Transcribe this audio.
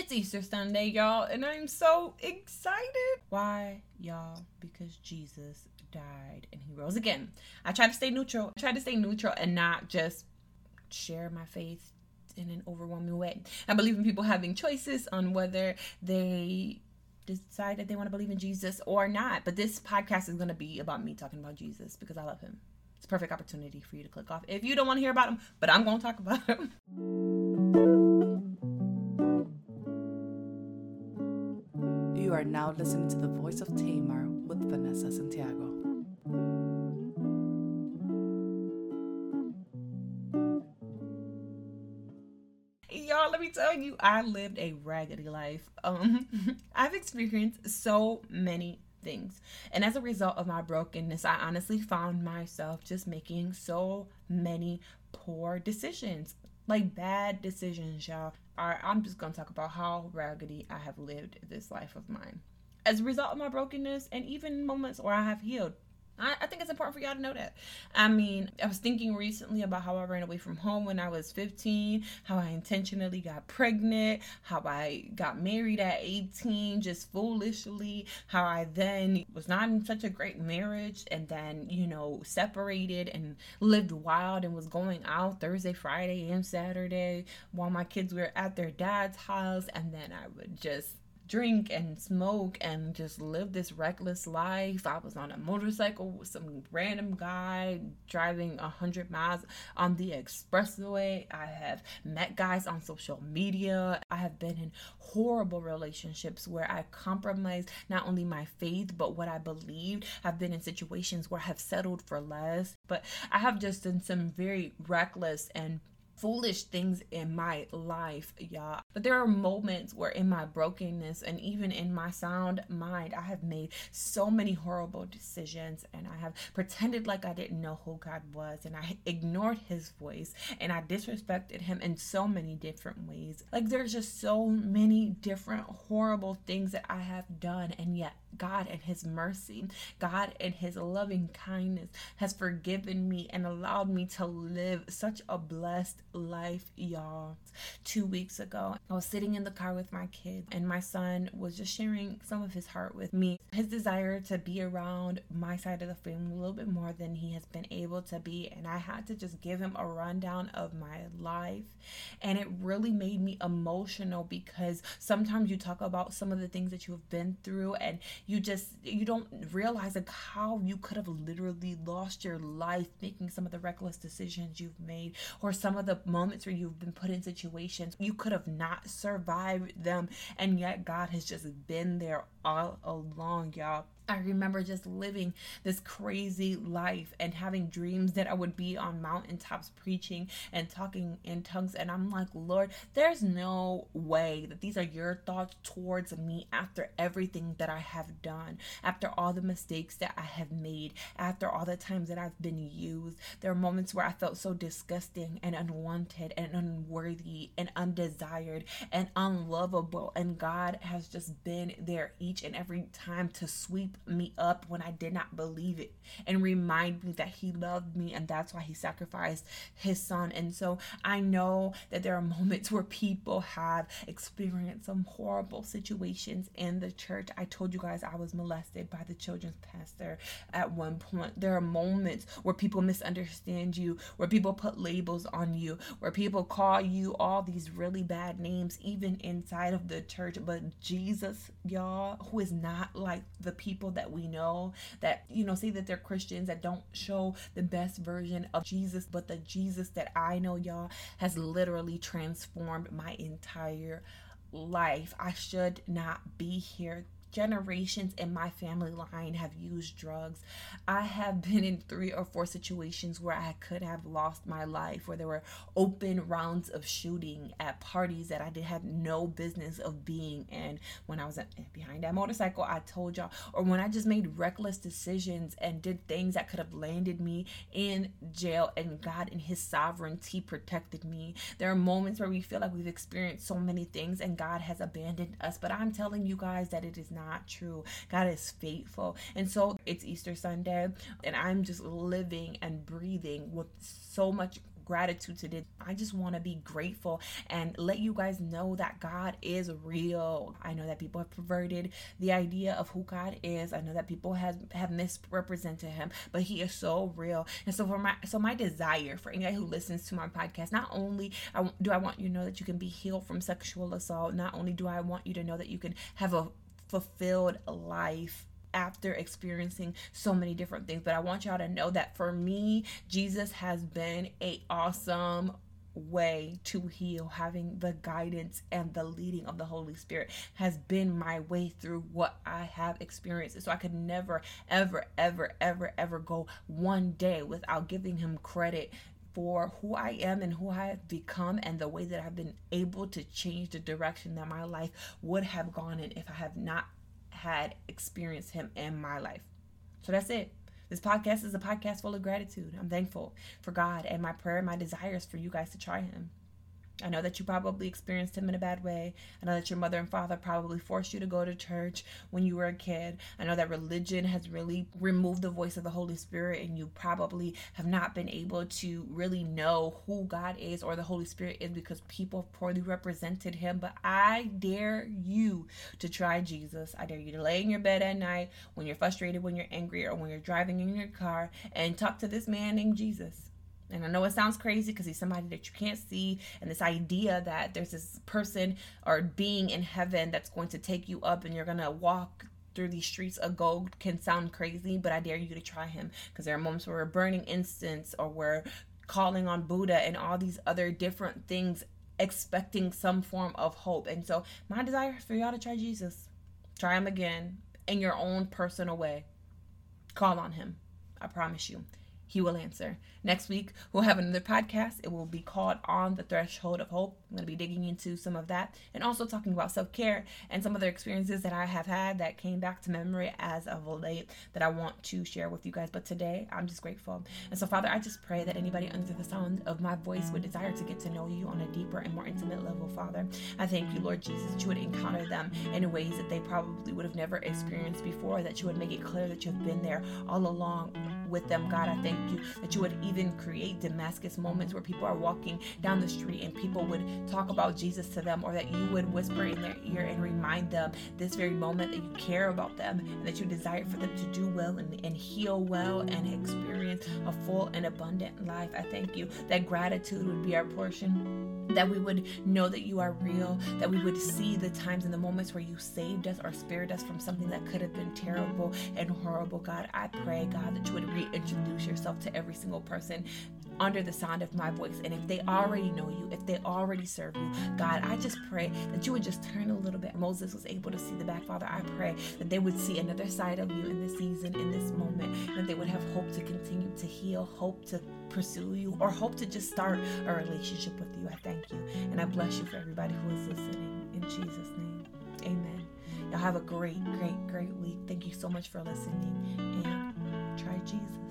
It's Easter Sunday, y'all, and I'm so excited. Why, y'all? Because Jesus died and he rose again. I try to stay neutral. I try to stay neutral and not just share my faith in an overwhelming way. I believe in people having choices on whether they decide that they want to believe in Jesus or not. But this podcast is going to be about me talking about Jesus because I love him. It's a perfect opportunity for you to click off if you don't want to hear about him, but I'm going to talk about him. You are now listening to the voice of Tamar with Vanessa Santiago. Y'all, let me tell you, I lived a raggedy life. Um, I've experienced so many things. And as a result of my brokenness, I honestly found myself just making so many poor decisions. Like bad decisions, y'all. Right, I'm just gonna talk about how raggedy I have lived this life of mine. As a result of my brokenness, and even moments where I have healed, I, I think it's important for y'all to know that. I mean, I was thinking recently about how I ran away from home when I was 15, how I intentionally got pregnant, how I got married at 18 just foolishly, how I then was not in such a great marriage and then, you know, separated and lived wild and was going out Thursday, Friday, and Saturday while my kids were at their dad's house. And then I would just drink and smoke and just live this reckless life. I was on a motorcycle with some random guy driving 100 miles on the expressway. I have met guys on social media. I have been in horrible relationships where I compromised not only my faith but what I believed. I've been in situations where I have settled for less, but I have just done some very reckless and foolish things in my life, y'all. But there are moments where, in my brokenness and even in my sound mind, I have made so many horrible decisions and I have pretended like I didn't know who God was and I ignored his voice and I disrespected him in so many different ways. Like, there's just so many different horrible things that I have done, and yet God and his mercy, God and his loving kindness has forgiven me and allowed me to live such a blessed life, y'all. Two weeks ago, I was sitting in the car with my kids, and my son was just sharing some of his heart with me. His desire to be around my side of the family a little bit more than he has been able to be, and I had to just give him a rundown of my life. And it really made me emotional because sometimes you talk about some of the things that you have been through, and you just you don't realize like how you could have literally lost your life making some of the reckless decisions you've made or some of the moments where you've been put in situations. You could have not survived them and yet God has just been there all along y'all I remember just living this crazy life and having dreams that I would be on mountaintops preaching and talking in tongues. And I'm like, Lord, there's no way that these are your thoughts towards me after everything that I have done, after all the mistakes that I have made, after all the times that I've been used. There are moments where I felt so disgusting and unwanted and unworthy and undesired and unlovable. And God has just been there each and every time to sweep me up when I did not believe it and remind me that He loved me and that's why He sacrificed His Son. And so I know that there are moments where people have experienced some horrible situations in the church. I told you guys I was molested by the children's pastor at one point. There are moments where people misunderstand you, where people put labels on you, where people call you all these really bad names, even inside of the church. But Jesus, y'all, who is not like the people that we know that, you know, say that they're Christians that don't show the best version of Jesus, but the Jesus that I know, y'all, has literally transformed my entire life. I should not be here generations in my family line have used drugs. I have been in three or four situations where I could have lost my life, where there were open rounds of shooting at parties that I did have no business of being in. When I was behind that motorcycle, I told y'all, or when I just made reckless decisions and did things that could have landed me in jail, and God in His sovereignty protected me. There are moments where we feel like we've experienced so many things and God has abandoned us, but I'm telling you guys that it is not not true. God is faithful. And so it's Easter Sunday, and I'm just living and breathing with so much gratitude today. I just want to be grateful and let you guys know that God is real. I know that people have perverted the idea of who God is. I know that people have have misrepresented him, but he is so real. And so for my so my desire for anybody who listens to my podcast, not only do I want you to know that you can be healed from sexual assault, not only do I want you to know that you can have a fulfilled life after experiencing so many different things. But I want y'all to know that for me, Jesus has been a awesome way to heal having the guidance and the leading of the holy spirit has been my way through what i have experienced so i could never ever ever ever ever go one day without giving him credit for who I am and who I have become and the way that I've been able to change the direction that my life would have gone in if I have not had experienced him in my life. So that's it. This podcast is a podcast full of gratitude. I'm thankful for God and my prayer, my desires for you guys to try him. I know that you probably experienced him in a bad way. I know that your mother and father probably forced you to go to church when you were a kid. I know that religion has really removed the voice of the Holy Spirit, and you probably have not been able to really know who God is or the Holy Spirit is because people poorly represented him. But I dare you to try Jesus. I dare you to lay in your bed at night when you're frustrated, when you're angry, or when you're driving in your car and talk to this man named Jesus. And I know it sounds crazy because he's somebody that you can't see, and this idea that there's this person or being in heaven that's going to take you up and you're going to walk through these streets of gold can sound crazy, but I dare you to try him because there are moments where we're burning incense or we're calling on Buddha and all these other different things, expecting some form of hope. And so, my desire for y'all to try Jesus. Try him again in your own personal way. Call on him. I promise you he will answer. Next week, we'll have another podcast. It will be called On the Threshold of Hope. I'm going to be digging into some of that and also talking about self care and some other experiences that I have had that came back to memory as of late that I want to share with you guys. But today, I'm just grateful. And so, Father, I just pray that anybody under the sound of my voice would desire to get to know you on a deeper and more intimate level, Father. I thank you, Lord Jesus, that you would encounter them in ways that they probably would have never experienced before, that you would make it clear that you have been there all along with them, God. I thank you that you would even create Damascus moments where people are walking down the street and people would talk about Jesus to them, or that you would whisper in their ear and remind them this very moment that you care about them and that you desire for them to do well and, and heal well and experience a full and abundant life. I thank you that gratitude would be our portion that we would know that you are real, that we would see the times and the moments where you saved us or spared us from something that could have been terrible and horrible. God, I pray, God, that you would reintroduce yourself to every single person under the sound of my voice. And if they already know you, if they already serve you, God, I just pray that you would just turn a little bit. Moses was able to see the back, Father. I pray that they would see another side of you in this season, in this moment, and they would have hope to continue to heal, hope to pursue you, or hope to just start a relationship with you. I thank you. And I bless you for everybody who is listening. In Jesus' name, amen. Y'all have a great, great, great week. Thank you so much for listening and try Jesus.